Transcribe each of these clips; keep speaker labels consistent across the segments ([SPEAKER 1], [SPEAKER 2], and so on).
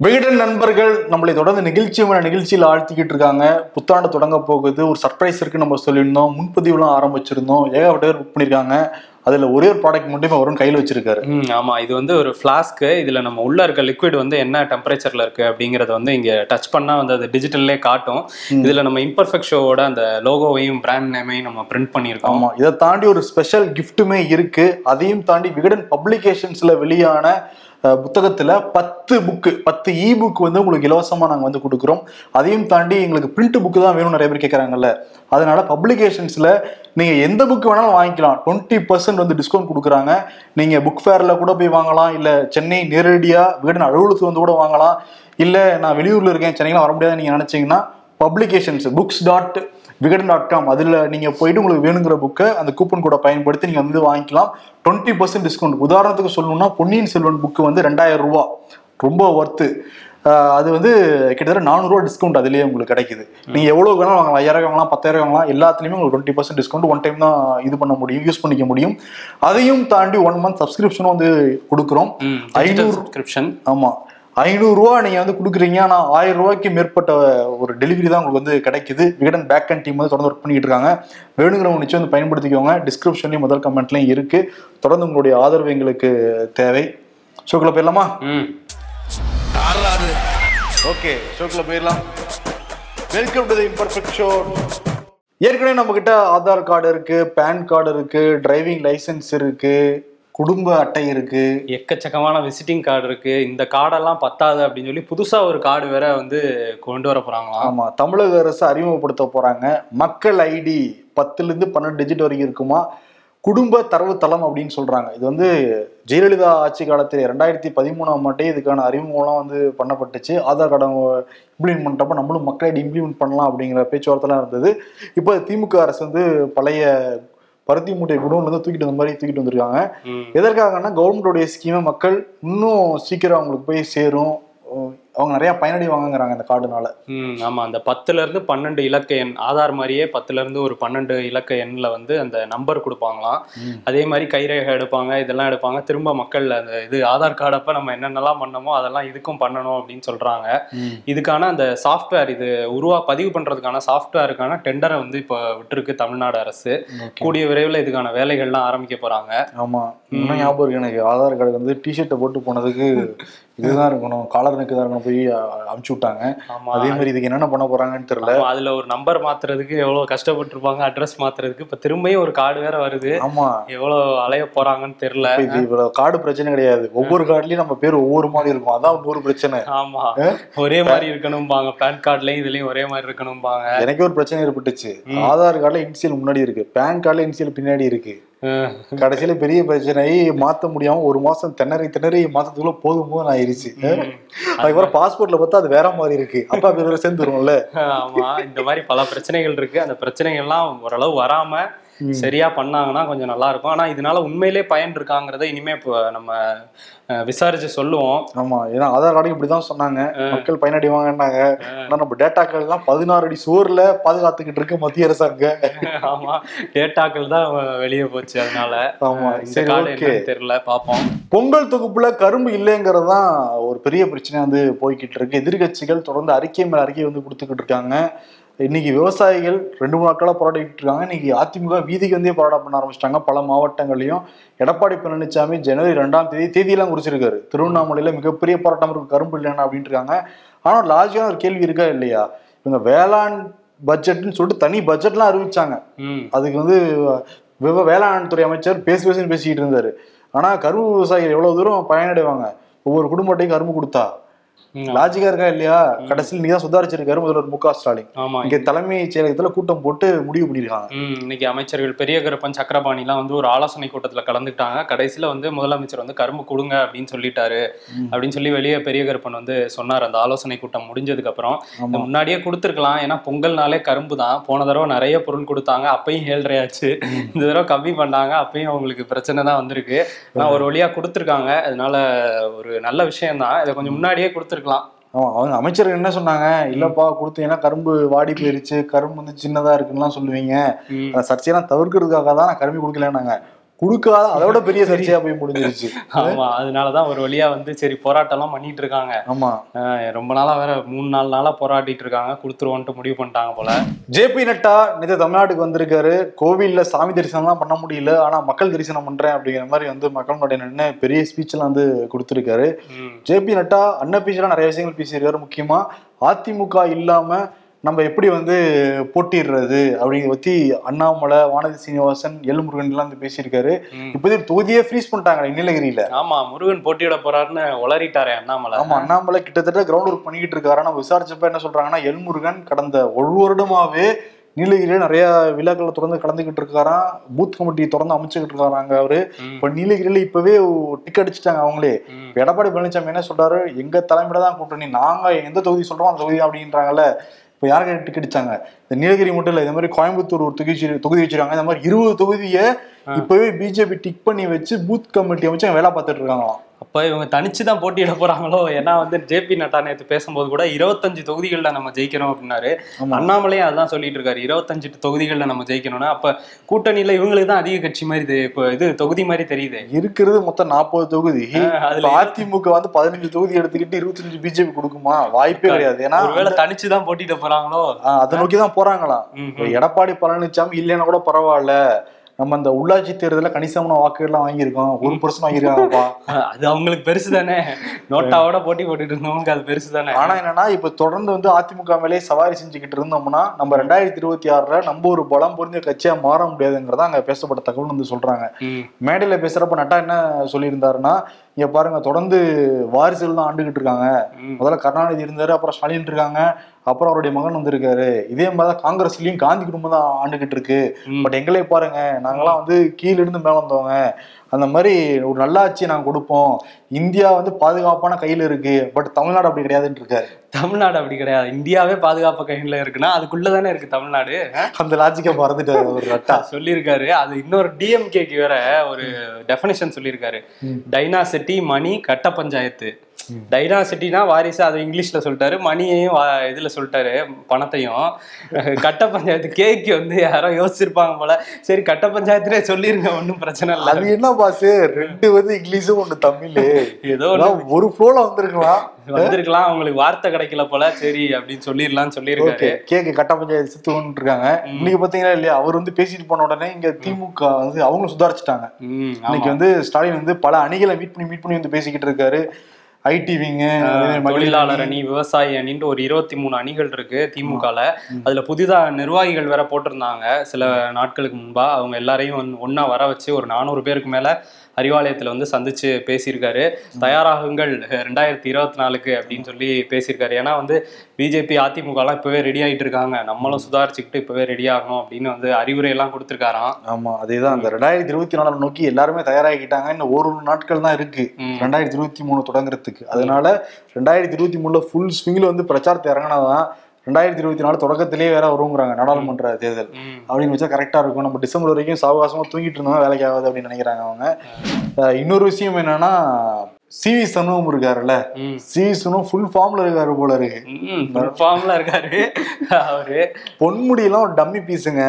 [SPEAKER 1] விகடன் நண்பர்கள் நம்மளை தொடர்ந்து நிகழ்ச்சி மேல நிகழ்ச்சியில் ஆழ்த்திக்கிட்டு இருக்காங்க. புத்தாண்டு தொடங்க போகுது. ஒரு சர்ப்ரைஸ் இருக்கு நம்ம சொல்லியிருந்தோம். முன்பதிவுலாம் ஆரம்பிச்சிருந்தோம். ஏகப்பட்ட பேர் புக் பண்ணிருக்காங்க அதுல ஒரே ஒரு ப்ராடக்ட் மட்டுமே வரும்னு கையில் வச்சிருக்காரு.
[SPEAKER 2] ம் ஆமா. இது வந்து ஒரு ஃப்ளாஸ்க்கு இதுல நம்ம உள்ள இருக்க லிக்விட் வந்து என்ன டெம்பரேச்சர்ல இருக்கு அப்படிங்கறத வந்து இங்க டச் பண்ணா வந்து அது டிஜிட்டல்லே காட்டும். இதுல நம்ம இம்பர்ஃபெக்ட் ஷோவோட அந்த லோகோவையும் பிராண்ட் நேமையும் நம்ம பிரிண்ட் பண்ணியிருக்கோம்.
[SPEAKER 1] ஆமா. இதை தாண்டி ஒரு ஸ்பெஷல் கிஃப்ட்டுமே இருக்கு. அதையும் தாண்டி விகடன் பப்ளிகேஷன்ஸ்ல வெளியான புத்தகத்துல பத்து புக்கு பத்து இ புக் வந்து உங்களுக்கு இலவசமா நாங்க வந்து கொடுக்குறோம். அதையும் தாண்டி எங்களுக்கு பிரிண்ட் புக்கு தான் வேணும் நிறைய பேர் கேட்கறாங்கல்ல அதனால பப்ளிகேஷன்ஸ்ல நீங்க எந்த புக்கு வேணாலும் வாங்கிக்கலாம். டுவெண்ட்டி பர்சன்ட் வந்து டிஸ்கவுண்ட் கொடுக்குறாங்க. நீங்க புக் ஃபேர்ல கூட போய் வாங்கலாம். இல்ல சென்னை நேரடியா வீடு அலுவலகத்துக்கு வந்து கூட வாங்கலாம். இல்ல நான் வெளியூர்ல இருக்கேன் சென்னைக்கு வர முடியாதுன்னு நீங்க நினைச்சீங்கன்னா publications books dot Vikatan dot com அதில் நீங்கள் போயிட்டு உங்களுக்கு வேணுங்கிற புக்கை அந்த கூப்பன் கூட பயன்படுத்தி நீங்கள் வந்து வாங்கிக்கலாம். டுவெண்ட்டி பர்சன்ட் டிஸ்கவுண்ட் உதாரணத்துக்கு சொல்லணும்னா பொன்னியின் செல்வன் புக்கு வந்து ரெண்டாயிரம் ரூபா. ரொம்ப ஒர்த்து அது வந்து கிட்டத்தட்ட நானூறுரூவா டிஸ்கவுண்ட் அதுலேயே உங்களுக்கு கிடைக்குது. நீங்கள் எவ்வளோ வேணாலும் வாங்கலாம். ஐயாயிரம் வாங்கலாம் பத்தாயிரம் வாங்கலாம். எல்லாத்துலேயுமே உங்களுக்கு twenty percent discount one time தான் இது பண்ண முடியும் யூஸ் பண்ணிக்க முடியும். அதையும் தாண்டி ஒன் மந்த் சப்ஸ்கிரிப்ஷனும் வந்து கொடுக்குறோம்.
[SPEAKER 2] ஐநூறு சப்ஸ்கிரிப்ஷன்
[SPEAKER 1] ஆமா. ஐநூறுரூவா நீங்க வந்து கொடுக்குறீங்க. ஆனா ஆயிரம் ரூபாய்க்கு மேற்பட்ட ஒரு டெலிவரி தான் உங்களுக்கு வந்து கிடைக்குது. விகடன் பேக் அண்ட் டீம் வந்து தொடர்ந்து ஒர்க் பண்ணிட்டு இருக்காங்க. வேணுங்கிறவங்க நிச்சயம் வந்து பயன்படுத்திக்கோங்க. டிஸ்கிரிப்ஷன்லயும் முதல் கமெண்ட்லயும் இருக்கு. தொடர்ந்து உங்களுடைய ஆதரவு எங்களுக்கு தேவை. ஷோக்குள்ள போயிடலாமா?
[SPEAKER 2] ம்.
[SPEAKER 1] ஓகே ஷோக்குள்ள போயிடலாம். Welcome to the imperfect show ஏற்கனவே நம்ம கிட்ட ஆதார் கார்டு இருக்கு பேன் கார்டு இருக்கு டிரைவிங் லைசென்ஸ் இருக்கு. குடும்ப அட்டை இருக்கு.
[SPEAKER 2] எக்கச்சக்கமான விசிட்டிங் கார்டு இருக்கு. இந்த கார்டெல்லாம் பத்தாது அப்படின்னு சொல்லி புதுசா ஒரு கார்டு வேற வந்து கொண்டு வர போறாங்களாம்.
[SPEAKER 1] ஆமா தமிழக அரசு அறிமுகப்படுத்த போறாங்க. மக்கள் ஐடி பத்துல இருந்து பன்னெண்டு டிஜிட் வரைக்கும் இருக்குமா? குடும்ப தரவுத்தளம் அப்படின்னு சொல்றாங்க. இது வந்து ஜெயலலிதா ஆட்சி காலத்தில் ரெண்டாயிரத்தி பதிமூணாம் ஆண்டே இதுக்கான அறிமுகம்லாம் வந்து பண்ணப்பட்டுச்சு. ஆதார் கார்டை இம்ப்ளிமெண்ட் பண்றப்ப நம்மளும் மக்கள் ஐடி இம்ப்ளிமெண்ட் பண்ணலாம் அப்படிங்கிற பேச்சுவார்த்தைலாம் இருந்தது. இப்போ திமுக அரசு வந்து பழைய பருத்தி மூட்டை குடோன்ல இருந்து தூக்கிட்டு வந்த மாதிரி தூக்கிட்டு வந்திருக்காங்க. எதற்காகன்னா கவர்மெண்டோடைய ஸ்கீமை மக்கள் இன்னும் சீக்கிரம் அவங்களுக்கு போய் சேரும். அவங்க நிறைய பயனடைவாங்கங்கிறாங்க இந்த கார்டுனால.
[SPEAKER 2] ம் ஆமா அந்த பத்துல இருந்து பன்னெண்டு இலக்க எண் ஆதார் மாதிரியே பத்துல இருந்து ஒரு பன்னெண்டு இலக்க எண்ணில் வந்து அந்த நம்பர் கொடுப்பாங்களாம். அதே மாதிரி கைரேகை எடுப்பாங்க இதெல்லாம் எடுப்பாங்க. திரும்ப மக்கள் அந்த இது ஆதார் கார்டு அப்ப நம்ம என்னென்னலாம் பண்ணமோ அதெல்லாம் இதுக்கும் பண்ணணும் அப்படின்னு சொல்றாங்க. இதுக்கான அந்த சாஃப்ட்வேர் இது உருவா பதிவு பண்றதுக்கான சாஃப்ட்வேருக்கான டெண்டரை வந்து இப்போ விட்டுருக்கு தமிழ்நாடு அரசு. கூடிய விரைவில் இதுக்கான வேலைகள்லாம் ஆரம்பிக்க போறாங்க.
[SPEAKER 1] ஆமா. இன்னும் ஞாபகம் இருக்கு எனக்கு. ஆதார் கார்டு வந்து டிஷர்ட்டை போட்டு போனதுக்கு இதுதான் இருக்கணும் காலர் நெக்கு தான் இருக்கணும் போய் அமுச்சு விட்டாங்க. அதே மாதிரி இதுக்கு என்னென்ன பண்ண போறாங்கன்னு தெரியல.
[SPEAKER 2] அதுல ஒரு நம்பர் மாத்துறதுக்கு எவ்வளவு கஷ்டப்பட்டிருப்பாங்க அட்ரஸ் மாத்துறதுக்கு. இப்ப திரும்பியும் ஒரு கார்டு வேற வருது.
[SPEAKER 1] ஆமா.
[SPEAKER 2] எவ்வளவு அலைய போறாங்கன்னு தெரியல.
[SPEAKER 1] இது இவ்வளவு கார்டு பிரச்சனை கிடையாது. ஒவ்வொரு கார்டுலயும் நம்ம பேர் ஒவ்வொரு மாதிரி இருக்கும். அதான் இன்னொரு பிரச்சனை.
[SPEAKER 2] ஆமா. ஒரே மாதிரி இருக்கணும்பாங்க. பேன் கார்டுலயும் இதுலயும் ஒரே மாதிரி இருக்கணும்பாங்க.
[SPEAKER 1] எனக்கே ஒரு பிரச்சனை ஏற்பட்டுச்சு. ஆதார் கார்டுல இன்சியல் முன்னாடி இருக்கு. பேன் கார்டுல இன்சியல் பின்னாடி இருக்கு. கடைசியில பெரிய பிரச்சனை மாத்த முடியாம ஒரு மாசம் திணறி திணறி மாசத்துக்குள்ள போதும் போதும் ஆயிருச்சு. அதுக்கப்புறம் பாஸ்போர்ட்ல பார்த்தா அது வேற மாதிரி இருக்கு. அப்பா பேர் சேர்ந்து வரும்ல
[SPEAKER 2] ஆமா இந்த மாதிரி பல பிரச்சனைகள் இருக்கு. அந்த பிரச்சனைகள்லாம் ஓரளவு வராம சரியா பண்ணாங்கன்னா கொஞ்சம் நல்லா இருக்கும். ஆனா இதனால உண்மையிலே பயன் இருக்காங்கிறத இனிமே இப்போ நம்ம விசாரிச்சு சொல்லுவோம்.
[SPEAKER 1] ஆமா. ஏன்னா ஆதார் கார்டு இப்படிதான் சொன்னாங்க. மக்கள் பயனடைவாங்கன்னாங்க. ஆனா நம்ம டேட்டாக்கள் எல்லாம் பதினாறு அடி சுவர்ல பாதுகாத்துக்கிட்டு இருக்கு மத்திய அரசாங்க
[SPEAKER 2] ஆமா. டேட்டாக்கள் தான் வெளியே போச்சு அதனால.
[SPEAKER 1] ஆமா, சரி.
[SPEAKER 2] என்னன்னு தெரியல. பாப்போம்.
[SPEAKER 1] பொங்கல் தொகுப்புல கரும்பு இல்லைங்கிறது தான் ஒரு பெரிய பிரச்சனை வந்து போய்கிட்டு இருக்கு. எதிர்கட்சிகள் தொடர்ந்து அறிக்கை மேல அறிக்கை வந்து கொடுத்துக்கிட்டு இருக்காங்க. இன்னைக்கு விவசாயிகள் ரெண்டு மூணு நாட்களா போராடிட்டு இருக்காங்க. இன்னைக்கு அதிமுக வீதிக்கு வந்தே போராட்டம் பண்ண ஆரம்பிச்சிட்டாங்க. பல மாவட்டங்களையும் எடப்பாடி பழனிசாமி ஜனவரி ரெண்டாம் தேதி தேதியெல்லாம் குறிச்சிருக்காரு. திருவண்ணாமலையில மிகப்பெரிய போராட்டம் இருக்கு. கரும்பு இல்லைன்னா அப்படின்ட்டு இருக்காங்க. ஆனா லாஜிக்கான ஒரு கேள்வி இருக்கா இல்லையா? இவங்க வேளாண் பட்ஜெட்னு சொல்லிட்டு தனி பட்ஜெட்லாம் அறிவிச்சாங்க. அதுக்கு வந்து விவ- வேளாண் துறை அமைச்சர் பேசி பேசின்னு பேசிக்கிட்டு இருந்தாரு. ஆனா கரும்பு விவசாயிகள் எவ்வளவு தூரம் பயனடைவாங்க? ஒவ்வொரு குடும்பத்தையும் கரும்பு கொடுத்தா? லாஜிக்கா இருக்கா இல்லையா? கடைசியில் நீதான் சுதாரிச்சிருக்காரு முதல்வர் மு க. ஸ்டாலின்.
[SPEAKER 2] ஆமா.
[SPEAKER 1] இங்க தலைமைச் செயலகத்துல கூட்டம் போட்டு முடிவு பண்ணிருக்காங்க.
[SPEAKER 2] இன்னைக்கு அமைச்சர்கள் பெரிய கருப்பன் சக்கரபாணிலாம் வந்து ஒரு ஆலோசனை கூட்டத்துல கலந்துக்கிட்டாங்க. கடைசியில வந்து முதலமைச்சர் வந்து கரும்பு கொடுங்க அப்படின்னு சொல்லிட்டாரு. அப்படின்னு சொல்லி வெளியே பெரிய கருப்பன் வந்து சொன்னார். அந்த ஆலோசனை கூட்டம் முடிஞ்சதுக்கு அப்புறம் முன்னாடியே கொடுத்துருக்கலாம். ஏன்னா பொங்கல்னாலே கரும்பு தான். போன தடவை நிறைய பொருள் கொடுத்தாங்க. அப்பயும் ஆச்சு இந்த தடவை கம்மி பண்ணாங்க. அப்பயும் அவங்களுக்கு பிரச்சனை தான் வந்திருக்கு. ஆனா ஒரு வழியா கொடுத்துருக்காங்க. அதனால ஒரு நல்ல விஷயம் தான் இதை கொஞ்சம் முன்னாடியே கொடுத்துருக்கலாம்
[SPEAKER 1] ஆமா அவங்க அமைச்சர்கள் என்ன சொன்னாங்க? இல்லப்பா கொடுத்தீங்கன்னா கரும்பு வாடி போயிருச்சு. கரும்பு வந்து சின்னதா இருக்குன்னுலாம் சொல்லுவீங்க.
[SPEAKER 2] ம்,
[SPEAKER 1] அந்த சர்ச்சையெல்லாம் தவிர்க்கிறதுக்காக தான் நான் கரும்பு கொடுக்கலன்னாங்க. கொடுக்காத அதோட பெரிய சர்ச்சையா போய் முடிஞ்சிருச்சு.
[SPEAKER 2] ஆமா அதனாலதான் ஒரு வழியா வந்து சரி போராட்டம் எல்லாம் பண்ணிட்டு இருக்காங்க
[SPEAKER 1] ஆமா
[SPEAKER 2] ரொம்ப நாளா வேற மூணு நாலு நாளா போராடிட்டு இருக்காங்க கொடுத்துருவோன்ட்டு முடிவு பண்ணிட்டாங்க போல.
[SPEAKER 1] ஜேபி நட்டா நேற்று தமிழ்நாட்டுக்கு வந்திருக்காரு. கோவில்ல சாமி தரிசனம்லாம் பண்ண முடியல. ஆனா மக்கள் தரிசனம் பண்றேன் அப்படிங்கிற மாதிரி வந்து மக்களுடைய நின்று பெரிய ஸ்பீச் எல்லாம் வந்து கொடுத்திருக்காரு.
[SPEAKER 2] ம்.
[SPEAKER 1] ஜேபி நட்டா அண்ணன் பேச்செல்லாம் நிறைய விஷயங்கள் பேசியிருக்காரு முக்கியமா. அதிமுக இல்லாம நம்ம எப்படி வந்து போட்டிடுறது அப்படிங்கிறத பத்தி அண்ணாமலை வானதி சீனிவாசன் எல் முருகன் எல்லாம் வந்து பேசியிருக்காரு.
[SPEAKER 2] ம்.
[SPEAKER 1] இப்போதைக்கு தொகுதியே ஃப்ரீஸ் பண்ணிட்டாங்க நீலகிரியில.
[SPEAKER 2] ஆமா முருகன் போட்டியிட போறாருன்னு உளறிட்டாரே அண்ணாமலை.
[SPEAKER 1] ஆமா அண்ணாமலை கிட்டத்தட்ட கிரவுண்ட் ஒர்க் பண்ணிக்கிட்டு இருக்காரு. நம்ம விசாரிச்சப்ப என்ன சொல்றாங்கன்னா எல் முருகன் கடந்த ஒரு வருடமாவே நீலகிரியில நிறைய விழாக்களை தொடர்ந்து கலந்துகிட்டு இருக்காராம். பூத் கமிட்டி தொடர்ந்து அமைச்சுக்கிட்டு இருக்காராங்க அவரு. இப்ப நீலகிரியில இப்பவே டிக் அடிச்சுட்டாங்க அவங்களே. எடப்பாடி பழனிசாமி என்ன சொல்றாரு? எங்க தலைமையில தான் கூட்டணி நாங்க எந்த தொகுதி சொல்றோம் அந்த தொகுதி அப்படின்றாங்கல்ல. இப்போ யாருக்கு டிக்கெட் அடிச்சாங்க? இந்த நீலகிரி மட்டும் இல்லை இந்த மாதிரி கோயம்புத்தூர் ஒரு தொகுதி தொகுதி வச்சிருக்காங்க. இந்த மாதிரி இருபது தொகுதியை இப்பவே பிஜேபி டிக் பண்ணி வச்சு பூத் கமிட்டி அமைச்சு வேலை பார்த்துட்டு இருக்காங்களாம்.
[SPEAKER 2] அப்ப இவங்க தனிச்சு தான் போட்டியிட போறாங்களோ? ஏன்னா வந்து ஜேபி நட்டா நேத்து பேசும்போது கூட இருபத்தஞ்சு தொகுதிகள்ல நம்ம ஜெயிக்கிறோம் அப்படின்னாரு.
[SPEAKER 1] ஆமா.
[SPEAKER 2] அண்ணாமலையும் அதான் சொல்லிட்டு இருக்காரு. இருபத்தஞ்சு தொகுதிகள்ல நம்ம ஜெயிக்கணும்னா. அப்ப கூட்டணியில இவங்களுக்கு தான் அதிக கட்சி மாதிரி இது தொகுதி மாதிரி தெரியுது.
[SPEAKER 1] இருக்கிறது மொத்தம் நாற்பது தொகுதி.
[SPEAKER 2] அதுல
[SPEAKER 1] அதிமுக வந்து பதினஞ்சு தொகுதி எடுத்துக்கிட்டு இருபத்தஞ்சு பிஜேபி கொடுக்குமா? வாய்ப்பே கிடையாது. ஏன்னா
[SPEAKER 2] ஒருவேளை தனிச்சு தான் போட்டியிட போறாங்களோ?
[SPEAKER 1] அதை நோக்கி தான் போறாங்களாம். எடப்பாடி பழனிசாமி இல்லைன்னா கூட பரவாயில்ல. நம்ம இந்த உள்ளாட்சி தேர்தல கணிசமான வாக்குகள்லாம் வாங்கியிருக்கோம். ஒரு பர்சன்ட் வாங்கியிருக்காங்கப்பா
[SPEAKER 2] அது அவங்களுக்கு பெருசு தானே நோட்டாவோட போட்டி போட்டுட்டு இருந்தவங்களுக்கு அது பெருசு தானே
[SPEAKER 1] ஆனா என்னன்னா இப்ப தொடர்ந்து வந்து அதிமுக மேலே சவாரி செஞ்சுக்கிட்டு இருந்தோம்னா நம்ம ரெண்டாயிரத்தி இருபத்தி ஆறுல நம்ம ஒரு பலம் பொருந்திய கட்சியா மாற முடியாதுங்கிறதா அங்க பேசப்பட்ட தகவல் வந்து சொல்றாங்க. மேடையில பேசுறப்ப நட்டா என்ன சொல்லியிருந்தாருன்னா இங்க பாருங்க தொடர்ந்து வாரிசுகள் தான் ஆண்டுகிட்டு இருக்காங்க. முதல்ல கருணாநிதி இருந்தாரு அப்புறம் ஸ்டாலின் இருக்காங்க அப்புறம் அவருடைய மகன் வந்திருக்காரு இதே மாதிரி தான் காங்கிரஸ்லயும் காந்தி குடும்பம் தான் ஆண்டுகிட்டு இருக்கு. பட் எங்களே பாருங்க நாங்கெல்லாம் வந்து கீழ இருந்து மேல வந்தவங்க அந்த மாதிரி ஒரு நல்லாட்சி நாங்க கொடுப்போம். இந்தியா வந்து பாதுகாப்பான கையில இருக்கு. பட் தமிழ்நாடு அப்படி கிடையாதுன்னு இருக்காரு.
[SPEAKER 2] தமிழ்நாடு அப்படி கிடையாது. இந்தியாவே பாதுகாப்பு கையில இருக்குன்னா அதுக்குள்ளதானே இருக்கு தமிழ்நாடு.
[SPEAKER 1] அந்த லாஜிக்கை மறந்துட்டாரு ஒரு ரட்டா
[SPEAKER 2] சொல்லியிருக்காரு. அது இன்னொரு டிஎம்கேக்கு வேற ஒரு டெஃபினிஷன் சொல்லியிருக்காரு. டைனாசிட்டி மணி கட்ட பஞ்சாயத்து. டைனாசிட்டினா வாரிசு அது இங்கிலீஷ்ல சொல்லிட்டாரு மணியையும் இதுல சொல்லிட்டாரு பணத்தையும். கட்ட பஞ்சாயத்து கேக்கு வந்து யாரோ யோசிச்சிருப்பாங்க போல. சரி கட்ட பஞ்சாயத்துனே சொல்லிருங்க ஒன்றும் பிரச்சனை இல்லை.
[SPEAKER 1] அது என்ன பாஸ் ரெண்டு வந்து இங்கிலீஷும் ஒண்ணு தமிழ்.
[SPEAKER 2] ஏதோ
[SPEAKER 1] ஒரு ஃப்ளோல வந்திருக்கலாம்.
[SPEAKER 2] வந்திருக்கலாம் அவங்களுக்கு வார்த்தை கிடைக்கல போல. சரி அப்படின்னு சொல்லிடலாம்னு சொல்லியிருக்காரு.
[SPEAKER 1] கேக்கு கட்ட பஞ்சாயத்து சுத்து கொண்டு இருக்காங்க இன்னைக்கு பாத்தீங்கன்னா இல்லையா? அவர் வந்து பேசிட்டு போன உடனே இங்க திமுக வந்து அவங்களும் சுதாரிச்சுட்டாங்க. இன்னைக்கு வந்து ஸ்டாலின் வந்து பல அணிகளை மீட் பண்ணி மீட் பண்ணி வந்து பேசிக்கிட்டு இருக்காரு. ஐடி விங்கு
[SPEAKER 2] தொழிலாளர் அணி. விவசாய அணின்ட்டு ஒரு இருபத்தி மூணு அணிகள் இருக்கு திமுகல அதுல புதிதா நிர்வாகிகள் வேற போட்டிருந்தாங்க சில நாட்களுக்கு முன்பா. அவங்க எல்லாரையும் ஒண்ணா வர வச்சு ஒரு நானூறு பேருக்கு மேல அறிவாலயத்துல வந்து சந்திச்சு பேசியிருக்காரு. தயாராகுங்கள் ரெண்டாயிரத்தி இருபத்தி நாலுக்கு அப்படின்னு சொல்லி பேசியிருக்காரு. ஏன்னா வந்து பிஜேபி அதிமுக எல்லாம் இப்பவே ரெடி ஆயிட்டு இருக்காங்க. நம்மளும் சுதாரிச்சுக்கிட்டு இப்பவே ரெடி ஆகணும் அப்படின்னு வந்து அறிவுரை எல்லாம் கொடுத்திருக்காராம்.
[SPEAKER 1] ஆமா அதேதான். அந்த ரெண்டாயிரத்தி இருபத்தி நாலு நோக்கி எல்லாருமே தயாராகிட்டாங்க. இன்னும் ஒரு நாட்கள் தான் இருக்கு.
[SPEAKER 2] ம்.
[SPEAKER 1] ரெண்டாயிரத்தி இருபத்தி மூணு தொடங்குறதுக்கு. அதனால ரெண்டாயிரத்தி இருபத்தி மூணுல ஃபுல் ஸ்விங்ல வந்து பிரச்சாரத்தை இறங்கினாதான் ரெண்டாயிரத்தி இருபத்தி நாலு தொடக்கத்திலேயே வேற வருங்கிறாங்க நாடாளுமன்ற தேர்தல். அப்படின்னு வச்சா கரெக்டா இருக்கும். நம்ம டிசம்பர் வரைக்கும் சாவகாசமா தூங்கிட்டு இருந்தோம் வேலைக்கு ஆகாது அப்படின்னு நினைக்கிறாங்க அவங்க. இன்னொரு விஷயம் என்னன்னா சிவி சண்முகம் இருக்காருல்ல. சிவி சண்முகம் ஃபுல் ஃபார்ம்ல இருக்காரு போல இருக்கு.
[SPEAKER 2] ஃபார்ம்ல இருக்காரு. அவரு.
[SPEAKER 1] பொன்முடியெல்லாம் ஒரு டம்மி பீஸுங்க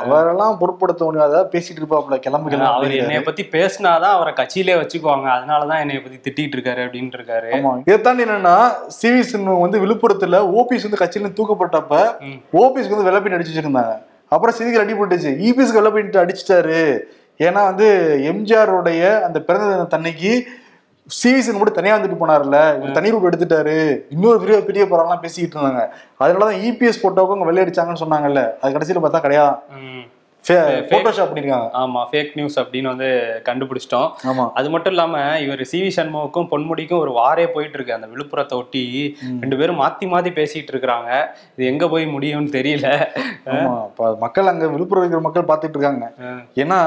[SPEAKER 1] அவரெல்லாம் பொருட்படுத்த முடியாத. பேசிட்டு இருப்பாப்ல கிளம்பு கிளம்பு
[SPEAKER 2] அவர். என்னைய பத்தி பேசினாதான் அவரை கட்சியிலே வச்சுக்குவாங்க. அதனாலதான் என்னைய பத்தி திட்டிட்டு இருக்காரு அப்படின்ட்டு இருக்காரு
[SPEAKER 1] இதை தாண்டி என்னன்னா சிவி சண்முகம் வந்து விழுப்புரத்துல ஓபிஎஸ் வந்து கட்சியில தூக்கப்பட்டப்ப. ஓபிஎஸ்க்கு வந்து வெள்ளப்பின் அடிச்சு வச்சிருந்தாங்க. அப்புறம் செய்திகள் அடிபட்டுச்சு இபிஎஸ்க்கு வெள்ளப்பின்ட்டு அடிச்சிட்டாரு. ஏன்னா வந்து எம்ஜிஆருடைய அந்த பிறந்த தின தன்னைக்கு சிவிசன் மட்டும் தனியா வந்துட்டு போனார்ல. இவர் தனி ரூட் எடுத்துட்டாரு. இன்னொரு பெரிய பெரிய பரவாயில்லாம் பேசிக்கிட்டு இருந்தாங்க. அதனாலதான் இபிஎஸ் போட்டோவுக்கு அவங்க வெள்ளை அடிச்சாங்கன்னு சொன்னாங்கல்ல. அது கடைசியில பார்த்தா கிடையாது. போட்டோஷாப் பண்ணிருக்காங்க.
[SPEAKER 2] ஆமா ஃபேக் நியூஸ் அப்படின்னு வந்து கண்டுபிடிச்சிட்டோம்.
[SPEAKER 1] ஆமா.
[SPEAKER 2] அது மட்டும் இல்லாம இவர் சி வி சண்முகக்கும் பொன்முடிக்கும் ஒரு வாரே போயிட்டு இருக்கு அந்த விழுப்புரத்தை ஒட்டி ரெண்டு பேரும் மாத்தி மாத்தி பேசிட்டு இருக்கிறாங்க. இது எங்க போய் முடியும்னு தெரியல.
[SPEAKER 1] மக்கள் அங்க விழுப்புரம் இருக்கிற மக்கள் பாத்துட்டு இருக்காங்க. ஏன்னா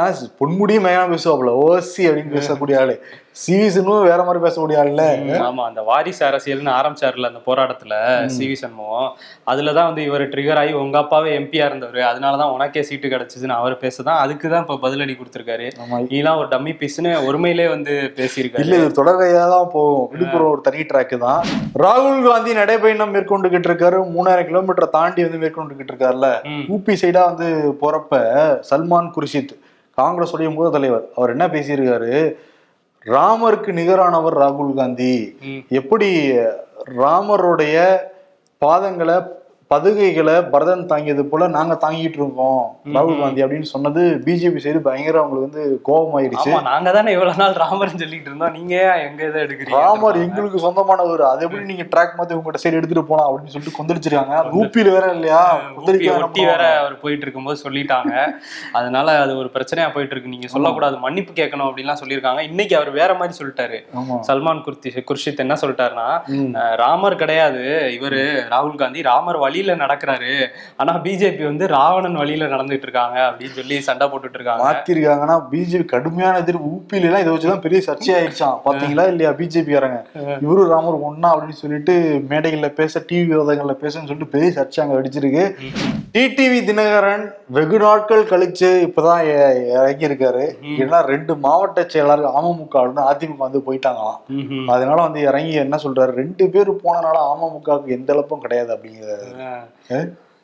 [SPEAKER 1] பொன்முடியும் மேயா பேசுவாப்ல ஓசி அப்படின்னு பேசக்கூடிய ஆளு. சிவிசனும் வேற மாதிரி பேசக்கூடிய ஆளுல
[SPEAKER 2] ஆமா அந்த வாரிசு அரசியல்னு ஆரம்பிச்சாருல அந்த போராட்டத்துல சி வி சண்முகம் அதுலதான் வந்து இவர் ட்ரிகர் ஆகி உங்க அப்பாவே எம்பியா இருந்தவர். அதனாலதான் உனக்கே சீட்டு அவர் பேசதான் அதுக்குதான் இப்ப பதிலடி கொடுத்திருக்காரு. நீலாம் ஒரு டம்மி பீஸ்னு ஒருமையிலே வந்து பேசியிருக்காரு.
[SPEAKER 1] இல்ல இது தொடர்கையா தான் போகும். விழுப்புரம் ஒரு தனி ட்ராக் தான். ராகுல் காந்தி நடைபயணம் மேற்கொண்டுகிட்டு இருக்காரு. மூணாயிரம் கிலோமீட்டர் தாண்டி வந்து மேற்கொண்டுகிட்டு இருக்காருல்ல. ஊபி சைடா வந்து போறப்ப சல்மான் குர்ஷித் காங்கிரஸுடைய மூத்த தலைவர் அவர் என்ன பேசியிருக்காரு? ராமருக்கு நிகரானவர் ராகுல் காந்தி. எப்படி ராமருடைய பாதங்களை பதுகைகளை பரதன் தாங்கியது போல நாங்க தாங்கிட்டு இருக்கோம் ராகுல் காந்தி அப்படின்னு சொன்னது பிஜேபி சைடு பயங்கர அவங்களுக்கு வந்து கோபமாயிடுச்சு.
[SPEAKER 2] ஆமா நாங்க தானே இவ்வளவு நாள் ராமர்னு சொல்லிட்டு இருந்தோம். நீங்க எங்க இதை எடுக்கிறீங்க?
[SPEAKER 1] ராமர் எங்களுக்கு சொந்தமானவர். அதை எப்படி நீங்க ட்ராக் மாத்தி உங்ககிட்ட சைடு எடுத்துட்டு போலாம் அப்படின்னு சொல்லிட்டு கொந்தளிச்சிருக்காங்க. ஊப்பியில வேற இல்லையா?
[SPEAKER 2] ஒட்டி வேற அவர் போயிட்டு இருக்கும்போது சொல்லிட்டாங்க. அதனால அது ஒரு பிரச்சனையா போயிட்டு இருக்கு. நீங்க சொல்லக்கூடாது மன்னிப்பு கேட்கணும் அப்படின்லாம் சொல்லியிருக்காங்க. இன்னைக்கு அவர் வேற மாதிரி சொல்லிட்டாரு. சல்மான் குர்த்தி குர்ஷித் என்ன சொல்லிட்டாருன்னா ராமர் கிடையாது. இவரு ராகுல் காந்தி ராமர் வழியில நடக்கிறாரு. ஆனா பிஜேபி வந்து ராவணன் வழியில நடந்துட்டு இருக்காங்க அப்படின்னு சொல்லி சண்டை போட்டுட்டு இருக்காங்க.
[SPEAKER 1] மாத்திருக்காங்கன்னா பிஜேபி கடுமையான எதிர்ப்பு ஊப்பில எல்லாம் இதை வச்சுதான் பெரிய சர்ச்சையாயிடுச்சான் பாத்தீங்களா இல்லையா பிஜேபி காரங்க இவரு ராமர் ஒன்னா அப்படின்னு சொல்லிட்டு மேடைகள்ல பேச டிவி விவாதங்கள்ல பேசன்னு சொல்லிட்டு பெரிய சர்ச்சை அங்க அடிச்சிருக்கு டிடிவி தினகரன் வெகு நாட்கள் கழிச்சு இப்பதான் இறங்கி இருக்காரு ஏன்னா ரெண்டு மாவட்ட செயலாளர் அமமுக அதிமுக வந்து போயிட்டாங்களாம். அதனால வந்து இறங்கி என்ன சொல்றாரு ரெண்டு பேர் போனனால அமமுகவுக்கு எந்த இழப்பும் கிடையாது அப்படிங்கிறாரு.
[SPEAKER 2] அஹ்.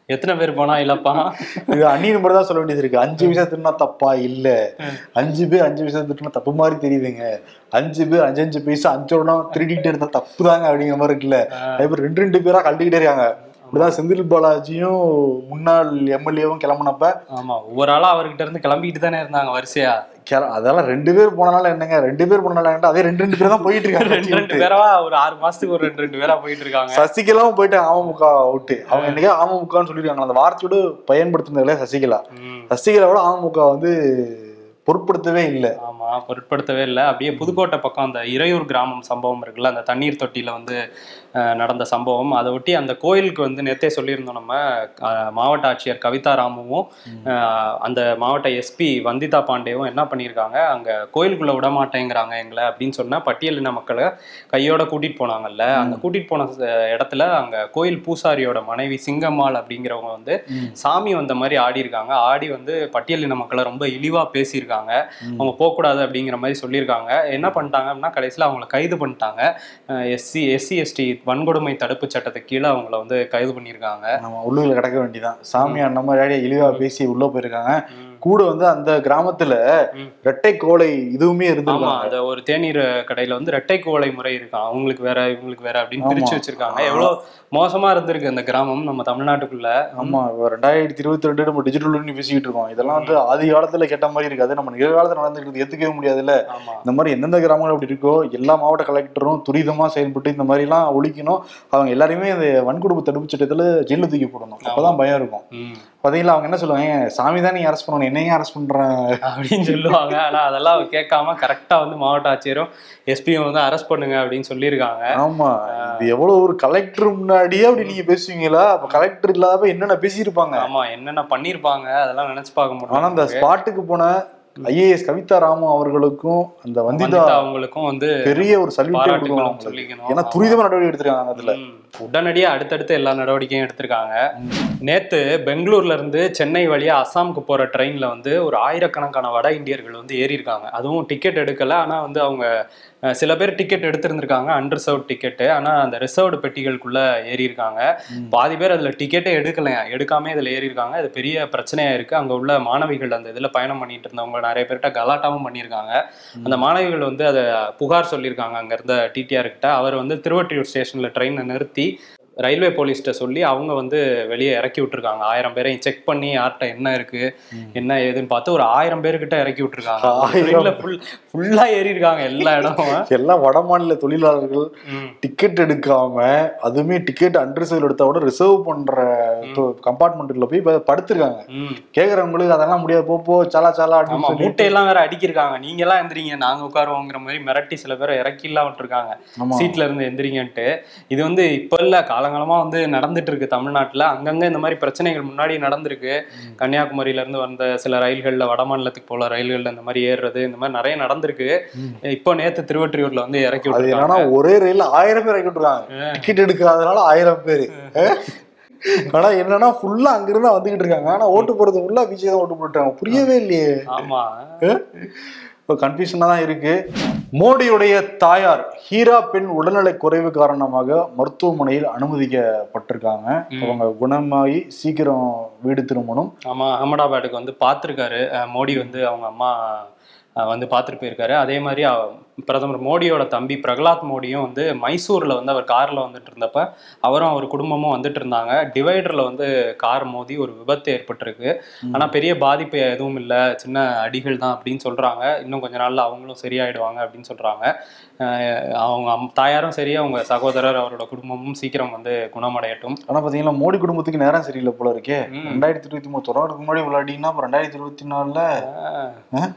[SPEAKER 2] எத்தனை பேர் போனா இல்லப்பா?
[SPEAKER 1] இது அந்நிய நம்பர் தான் சொல்ல வேண்டியது இருக்கு. அஞ்சு விஷயம் திட்டினா தப்பா? இல்ல. அஞ்சு பேர் அஞ்சு விஷயம் திட்டினா தப்பு மாதிரி தெரியுதுங்க. அஞ்சு பேர் அஞ்சு அஞ்சு பைசா அஞ்சோட திருடிக்கிட்டே இருந்தா தப்பு தாங்க அப்படிங்கிற மாதிரி இருக்குல்ல. அதே ரெண்டு ரெண்டு பேரா கழட்டிக்கிட்டே இருக்காங்க. இப்படிதான் செந்தில் பாலாஜியும் முன்னாள் எம்எல்ஏவும் கிளம்புனப்ப
[SPEAKER 2] ஆமா ஒவ்வொரு ஆளா அவர்கிட்ட இருந்து கிளம்பிட்டு தானே இருந்தாங்க வரிசையா?
[SPEAKER 1] அதெல்லாம் ரெண்டு பேர் போனனால என்னங்க? ரெண்டு பேர் என்னடா, அதே ரெண்டு ரெண்டு பேர் தான் போயிட்டு இருக்காங்க.
[SPEAKER 2] ரெண்டு ரெண்டு பேரவா? ஒரு ஆறு மாசத்துக்கு ஒரு ரெண்டு ரெண்டு பேரா போயிட்டு இருக்காங்க.
[SPEAKER 1] சசிகலாவும் போயிட்டாங்க அமமுக அவுட்டு அவங்க என்னைக்கா அமமுகன்னு சொல்லிருக்காங்க. அந்த வார்த்தையோட பயன்படுத்தினதுல சசிகலா. சசிகலாவோட அமமுக வந்து பொருட்படுத்தவே இல்லை.
[SPEAKER 2] ஆமா பொருட்படுத்தவே இல்லை. அப்படியே புதுக்கோட்டை பக்கம் அந்த இறையூர் கிராமம் சம்பவம் இருக்குல்ல அந்த தண்ணீர் தொட்டியில வந்து நடந்த சம்பவம். அதை ஒட்டி அந்த கோயிலுக்கு வந்து நேத்தே சொல்லியிருந்தோம் நம்ம மாவட்ட ஆட்சியர் கவிதா ராமுவும் அந்த மாவட்ட எஸ்பி வந்திதா பாண்டேவும் என்ன பண்ணியிருக்காங்க? அங்க கோயிலுக்குள்ள விட மாட்டேங்கிறாங்க எங்களை அப்படின்னு சொன்னா பட்டியலின மக்களை கையோட கூட்டிட்டு போனாங்கல்ல. அந்த கூட்டிட்டு போன இடத்துல அங்க கோயில் பூசாரியோட மனைவி சிங்கம்மாள் அப்படிங்கிறவங்க வந்து சாமி வந்த மாதிரி ஆடி இருக்காங்க ஆடி வந்து பட்டியலின மக்களை ரொம்ப இழிவா பேசியிருக்காங்க. அவங்க போகக்கூடாது அப்படிங்கிற மாதிரி சொல்லியிருக்காங்க. என்ன பண்ணிட்டாங்க அப்படின்னா கடைசியில் அவங்கள கைது பண்ணிட்டாங்க. எஸ்சி எஸ்சி எஸ்டி வன்கொடுமை தடுப்பு சட்டத்துக்கு கீழே அவங்கள வந்து கைது பண்ணியிருக்காங்க.
[SPEAKER 1] நம்ம உள்ளுக்குள்ள கிடக்க வேண்டியதான் சாமி அந்த மாதிரி இழிவா பேசி உள்ள போயிருக்காங்க. கூட வந்து அந்த கிராமத்துல. ரெட்டை கோலை இதுவுமே இருந்திருக்காங்க.
[SPEAKER 2] அந்த ஒரு தேநீர் கடையில வந்து ரெட்டை கோலை முறை இருக்கான் அவங்களுக்கு வேற இவங்களுக்கு வேற அப்படின்னு. பிரிச்சு வச்சிருக்காங்க. எவ்வளவு மோசமா இருந்திருக்கு அந்த கிராமம் நம்ம தமிழ்நாட்டுக்குள்ள.
[SPEAKER 1] ஆமா ரெண்டாயிரத்தி இருபத்தி ரெண்டு நம்ம டிஜிட்டல் பேசிக்கிட்டு இருக்கோம். இதெல்லாம் வந்து ஆதி காலத்துல கேட்ட மாதிரி இருக்காது. நம்ம நிகழ்காலத்துல நடந்துக்கிறது ஏத்துக்கவே முடியாதுல்ல. இந்த மாதிரி எந்தெந்த கிராமங்கள் அப்படி இருக்கோ எல்லா மாவட்ட கலெக்டரும் துரிதமா செயல்பட்டு இந்த மாதிரி எல்லாம் ஒழிக்கணும். அவங்க எல்லாரையுமே இந்த வன்கொடுமை தடுப்பு சட்டத்துல ஜெயில தூக்கி போடணும். அப்பதான் பயம் இருக்கும். பாத்தீங்களா அவங்க என்ன சொல்லுவாங்க சாமி தான் நீங்க அரெஸ்ட் பண்ணணும் என்னையும் அரெஸ்ட் பண்றேன்
[SPEAKER 2] அப்படின்னு சொல்லுவாங்க. ஆனா அதெல்லாம் கேட்காம கரெக்டா வந்து மாவட்ட ஆட்சியரும் எஸ்பியும் வந்து அரெஸ்ட் பண்ணுங்க அப்படின்னு சொல்லியிருக்காங்க.
[SPEAKER 1] ஆமா. இது எவ்வளவு ஒரு கலெக்டர் முன்னாடியே அப்படி நீங்க பேசுவீங்களா? அப்ப கலெக்டர் இல்லாத என்னென்ன பேசியிருப்பாங்க?
[SPEAKER 2] ஆமா என்னென்ன பண்ணிருப்பாங்க அதெல்லாம் நினைச்சு பார்க்க
[SPEAKER 1] ஆனா அந்த
[SPEAKER 2] முடியும்
[SPEAKER 1] ஸ்பாட்டுக்கு போன ஐஏஎஸ் கவிதா ராமு அவர்களுக்கும் அந்த வந்திதா
[SPEAKER 2] அவங்களுக்கும் வந்து
[SPEAKER 1] பெரிய ஒரு அவங்களுக்கு.
[SPEAKER 2] சொல்லிக்கணும்.
[SPEAKER 1] ஏன்னா துரிதமா நடவடிக்கை எடுத்திருக்காங்க அதுல
[SPEAKER 2] ம். உடனடியா அடுத்தடுத்து எல்லா நடவடிக்கையும் எடுத்திருக்காங்க நேத்து பெங்களூர்ல இருந்து சென்னை வழியா அஸ்ஸாமுக்கு போற ட்ரெயின்ல வந்து ஒரு ஆயிரக்கணக்கான வட இந்தியர்கள் வந்து ஏறி இருக்காங்க அதுவும் டிக்கெட் எடுக்கல ஆனா வந்து அவங்க சில பேர் டிக்கெட் எடுத்திருந்திருக்காங்க அன்ரிசர்வ்ட் டிக்கெட் ஆனா அந்த ரிசர்வ்டு பெட்டிகளுக்குள்ள ஏறி இருக்காங்க பாதி பேர் அதுல டிக்கெட்டே எடுக்கலையா எடுக்காம இதுல ஏறி இருக்காங்க இது பெரிய பிரச்சனையா இருக்கு. அங்க உள்ள மாணவிகள் அந்த இதுல பயணம் பண்ணிட்டு இருந்தவங்க நிறைய பேர்கிட்ட கலாட்டாவும் பண்ணியிருக்காங்க. அந்த மாணவிகள் வந்து அதை புகார் சொல்லியிருக்காங்க அங்க இருந்த டிடிஆர் கிட்ட. அவர் வந்து திருவொற்றியூர் ஸ்டேஷன்ல ட்ரெயினை நிறுத்தி ரயில்வே போலீஸ்கிட்ட சொல்லி அவங்க வந்து வெளியே இறக்கி விட்டுருக்காங்க. ஆயிரம் பேரையும் செக் பண்ணி யார்கிட்ட என்ன இருக்கு என்ன ஏதுன்னு பார்த்து ஒரு ஆயிரம் பேர்கிட்ட இறக்கி விட்டுருக்காங்க. ஃபுல் ஃபுல்லா ஏறி இருக்காங்க எல்லா இடமும்.
[SPEAKER 1] எல்லாம் வட மாநில தொழிலாளர்கள். டிக்கெட் எடுக்காம அதுவுமே டிக்கெட் அன்ரிசர்வ் எடுத்தா கூட ரிசர்வ் பண்ற கம்பார்ட்மெண்ட்ல போய் படுத்திருக்காங்க. கேக்குறவங்களுக்கு அதெல்லாம் முடியாது. போ, போ சலா சலா
[SPEAKER 2] ஆமா
[SPEAKER 1] அப்படின்னு
[SPEAKER 2] மூட்டையெல்லாம் வேற அடிக்கிருக்காங்க. நீங்க எல்லாம் எந்திரிங்க நாங்க உட்காருவோங்கிற மாதிரி மிரட்டி சில பேரை இறக்கிலாம் விட்டுருக்காங்க.
[SPEAKER 1] ஆமா.
[SPEAKER 2] சீட்ல இருந்து எந்திரிங்கன்ட்டு. இது வந்து இப்ப இல்ல காலங்காலமா வந்து நடந்துட்டு இருக்கு தமிழ்நாட்டுல. அங்கங்க இந்த மாதிரி பிரச்சனைகள் முன்னாடி நடந்திருக்கு. கன்னியாகுமரியில இருந்து வந்த சில ரயில்கள்ல வட மாநிலத்துக்கு போல ரயில்கள்ல இந்த மாதிரி ஏறுறது இந்த மாதிரி நிறைய நடந்திருக்கு. இப்போ நேத்து திருவொற்றியூர்ல வந்து இறக்கி விட்டுருக்காங்க.
[SPEAKER 1] என்னன்னா ஒரே ரயில்ல ஆயிரம் பேர் இறக்கி விட்டுருக்காங்க. டிக்கெட் எடுக்காதனால ஆயிரம் பேர். ஆனா என்னன்னா ஃபுல்லா அங்கிருந்து வந்துகிட்டு இருக்காங்க. ஆனா ஓட்டு போறது ஃபுல்லா விஜய் தான் ஓட்டு போட்டுருக்காங்க புரியவே இல்லையே.
[SPEAKER 2] ஆமா.
[SPEAKER 1] ஒரு கன்ஃபியூஷனாக தான் இருக்கு. மோடியுடைய தாயார் ஹீரா பெண் உடல்நலை குறைவு காரணமாக மருத்துவமனையில் அனுமதிக்கப்பட்டிருக்காங்க. அவங்க குணமாகி சீக்கிரம் வீடு திரும்பணும்.
[SPEAKER 2] ஆமா அகமதாபாத்துக்கு வந்து பார்த்துருக்காரு மோடி வந்து அவங்க அம்மா வந்து பார்த்துட்டு போயிருக்காரு. அதே மாதிரி பிரதமர் மோடியோட தம்பி பிரகலாத் மோடியும் வந்து மைசூர்ல வந்து அவர் கார்ல வந்துட்டு இருந்தப்ப அவரும் அவர் குடும்பமும் வந்துட்டு இருந்தாங்க. டிவைடர்ல வந்து கார் மோதி ஒரு விபத்து ஏற்பட்டிருக்கு. ஆனா பெரிய பாதிப்பு எதுவும் இல்லை. சின்ன அடிகள் தான் அப்படின்னு சொல்றாங்க. இன்னும் கொஞ்ச நாள்ல அவங்களும் சரியாயிடுவாங்க அப்படின்னு சொல்றாங்க. அஹ், அவங்க அம்- தாயாரும் சரி அவங்க சகோதரர் அவரோட குடும்பமும் சீக்கிரம் வந்து குணமடையட்டும்.
[SPEAKER 1] ஆனா பாத்தீங்கன்னா மோடி குடும்பத்துக்கு நேரம் சரியில்லை போல இருக்கே. ரெண்டாயிரத்தி இருபத்தி மூணு தொடருக்கு முன்னாடி விளையாடினா அப்புறம் ரெண்டாயிரத்தி இருபத்தி நாலுல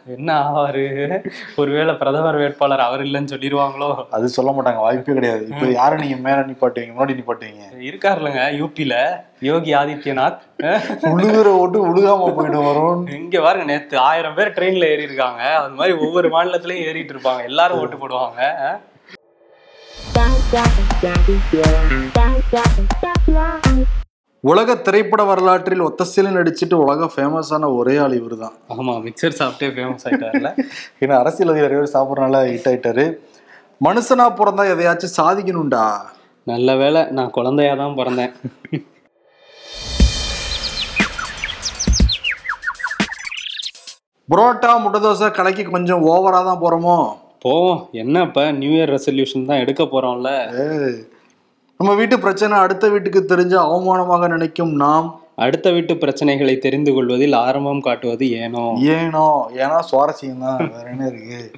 [SPEAKER 2] என்ன ஆவாரு? ஒருவேளை பிரதமர் வேட்பாளர் அவர் இல்லைன்னு சொல்லிடுவாங்களோ
[SPEAKER 1] அது சொல்ல மாட்டாங்க வாய்ப்பே கிடையாது இப்ப யாரை நீங்க மேல நிப்பாட்டுவீங்க முன்னாடி நிப்பாட்டுவீங்க
[SPEAKER 2] இருக்காருலங்க யூபில யோகி ஆதித்யநாத்
[SPEAKER 1] உழுகுற ஓட்டு உழுகாம போயிடும் வரும்
[SPEAKER 2] இங்க பாருங்க நேத்து ஆயிரம் பேர் ட்ரெயின்ல ஏறி இருக்காங்க அது மாதிரி ஒவ்வொரு மாநிலத்திலயும் ஏறிட்டு இருப்பாங்க எல்லாரும் ஓட்டு போடுவாங்க.
[SPEAKER 1] உலக திரைப்பட வரலாற்றில் ஒத்தசில நடிச்சிட்டு உலக ஃபேமஸான ஒரே ஆள் இவரு தான்
[SPEAKER 2] ஆமா மிக்சர் சாப்பிட்டே ஃபேமஸ் ஆயிட்டார்ல.
[SPEAKER 1] ஏன்னா அரசியல்வாதி நிறைய பேர் சாப்பிட்றனால ஹிட் ஆயிட்டாரு. மனுஷனா பிறந்தா எதையாச்சும் சாதிக்கணும்டா.
[SPEAKER 2] நல்ல வேளை நான் குழந்தையா தான் பிறந்தேன்.
[SPEAKER 1] புரோட்டா முட்டை தோசை கடைக்கு கொஞ்சம் ஓவரா தான் போறோமோ?
[SPEAKER 2] போவோம். என்ன இப்ப நியூ இயர் ரெசல்யூஷன் தான் எடுக்க போறோம்ல.
[SPEAKER 1] ஏய், நம்ம வீட்டு பிரச்சனை அடுத்த வீட்டுக்கு தெரிஞ்ச அவமானமாக நினைக்கும் நாம்
[SPEAKER 2] அடுத்த வீட்டு பிரச்சனைகளை தெரிந்து கொள்வதில் ஆரம்பம் காட்டுவது ஏனோ?
[SPEAKER 1] ஏனோ? ஏன்னா சுவாரஸ்யம் தான் வேற என்ன இருக்கு?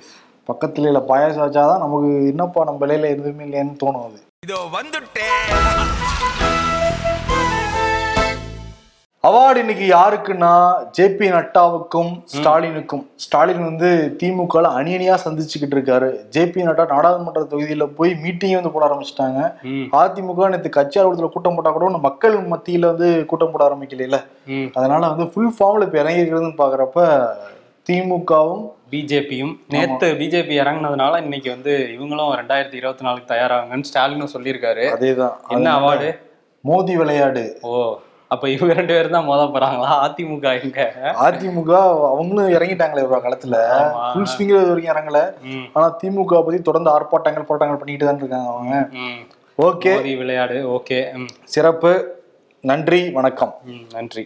[SPEAKER 1] பக்கத்துல இல்ல பாயாசம் வச்சாதான் நமக்கு என்னப்பா நம்ம விலையில எதுவுமே இல்லைன்னு தோணும் அது.
[SPEAKER 3] இதோ வந்துட்டேன்.
[SPEAKER 1] அவார்டு இன்னைக்கு யாருக்குன்னா ஜேபி நட்டாவுக்கும் ஸ்டாலினுக்கும். ஸ்டாலின் வந்து திமுக அணி அணியா சந்திச்சுக்கிட்டு இருக்காரு. ஜேபி நட்டா நாடாளுமன்ற தொகுதியில போய் மீட்டிங்கே வந்து போட ஆரம்பிச்சிட்டாங்க. அதிமுக நேற்று கட்சி அலுவலகத்துல கூட்டம் போட்டா கூட மக்கள் மத்தியில வந்து கூட்டம் போட ஆரம்பிக்கல அதனால வந்து ஃபுல் ஃபார்ம்ல இப்ப இறங்கிருக்கிறதுன்னு பாக்குறப்ப திமுகவும்
[SPEAKER 2] பிஜேபியும். நேத்து பிஜேபி இறங்குனதுனால இன்னைக்கு வந்து இவங்களும் ரெண்டாயிரத்தி இருபத்தி நாலுக்கு தயாராகுங்கன்னு ஸ்டாலினும் சொல்லியிருக்காரு.
[SPEAKER 1] அதேதான்.
[SPEAKER 2] என்ன அவார்டு?
[SPEAKER 1] மோதி விளையாடு.
[SPEAKER 2] ஓ. அப்ப இவங்க ரெண்டு பேரும் தான் மோத போறாங்களா? அதிமுக எங்க
[SPEAKER 1] அதிமுக அவங்களும் இறங்கிட்டாங்களே ஒரு காலத்துல. ஃபுல் ஸ்விங்ல வரைக்கும் இறங்கல. ஆனா திமுக பத்தி தொடர்ந்து ஆர்ப்பாட்டங்கள் போராட்டங்கள் பண்ணிட்டு தான் இருக்காங்க அவங்க. ஓகே.
[SPEAKER 2] விளையாடு. ஓகே.
[SPEAKER 1] சிறப்பு. நன்றி. வணக்கம்.
[SPEAKER 2] நன்றி.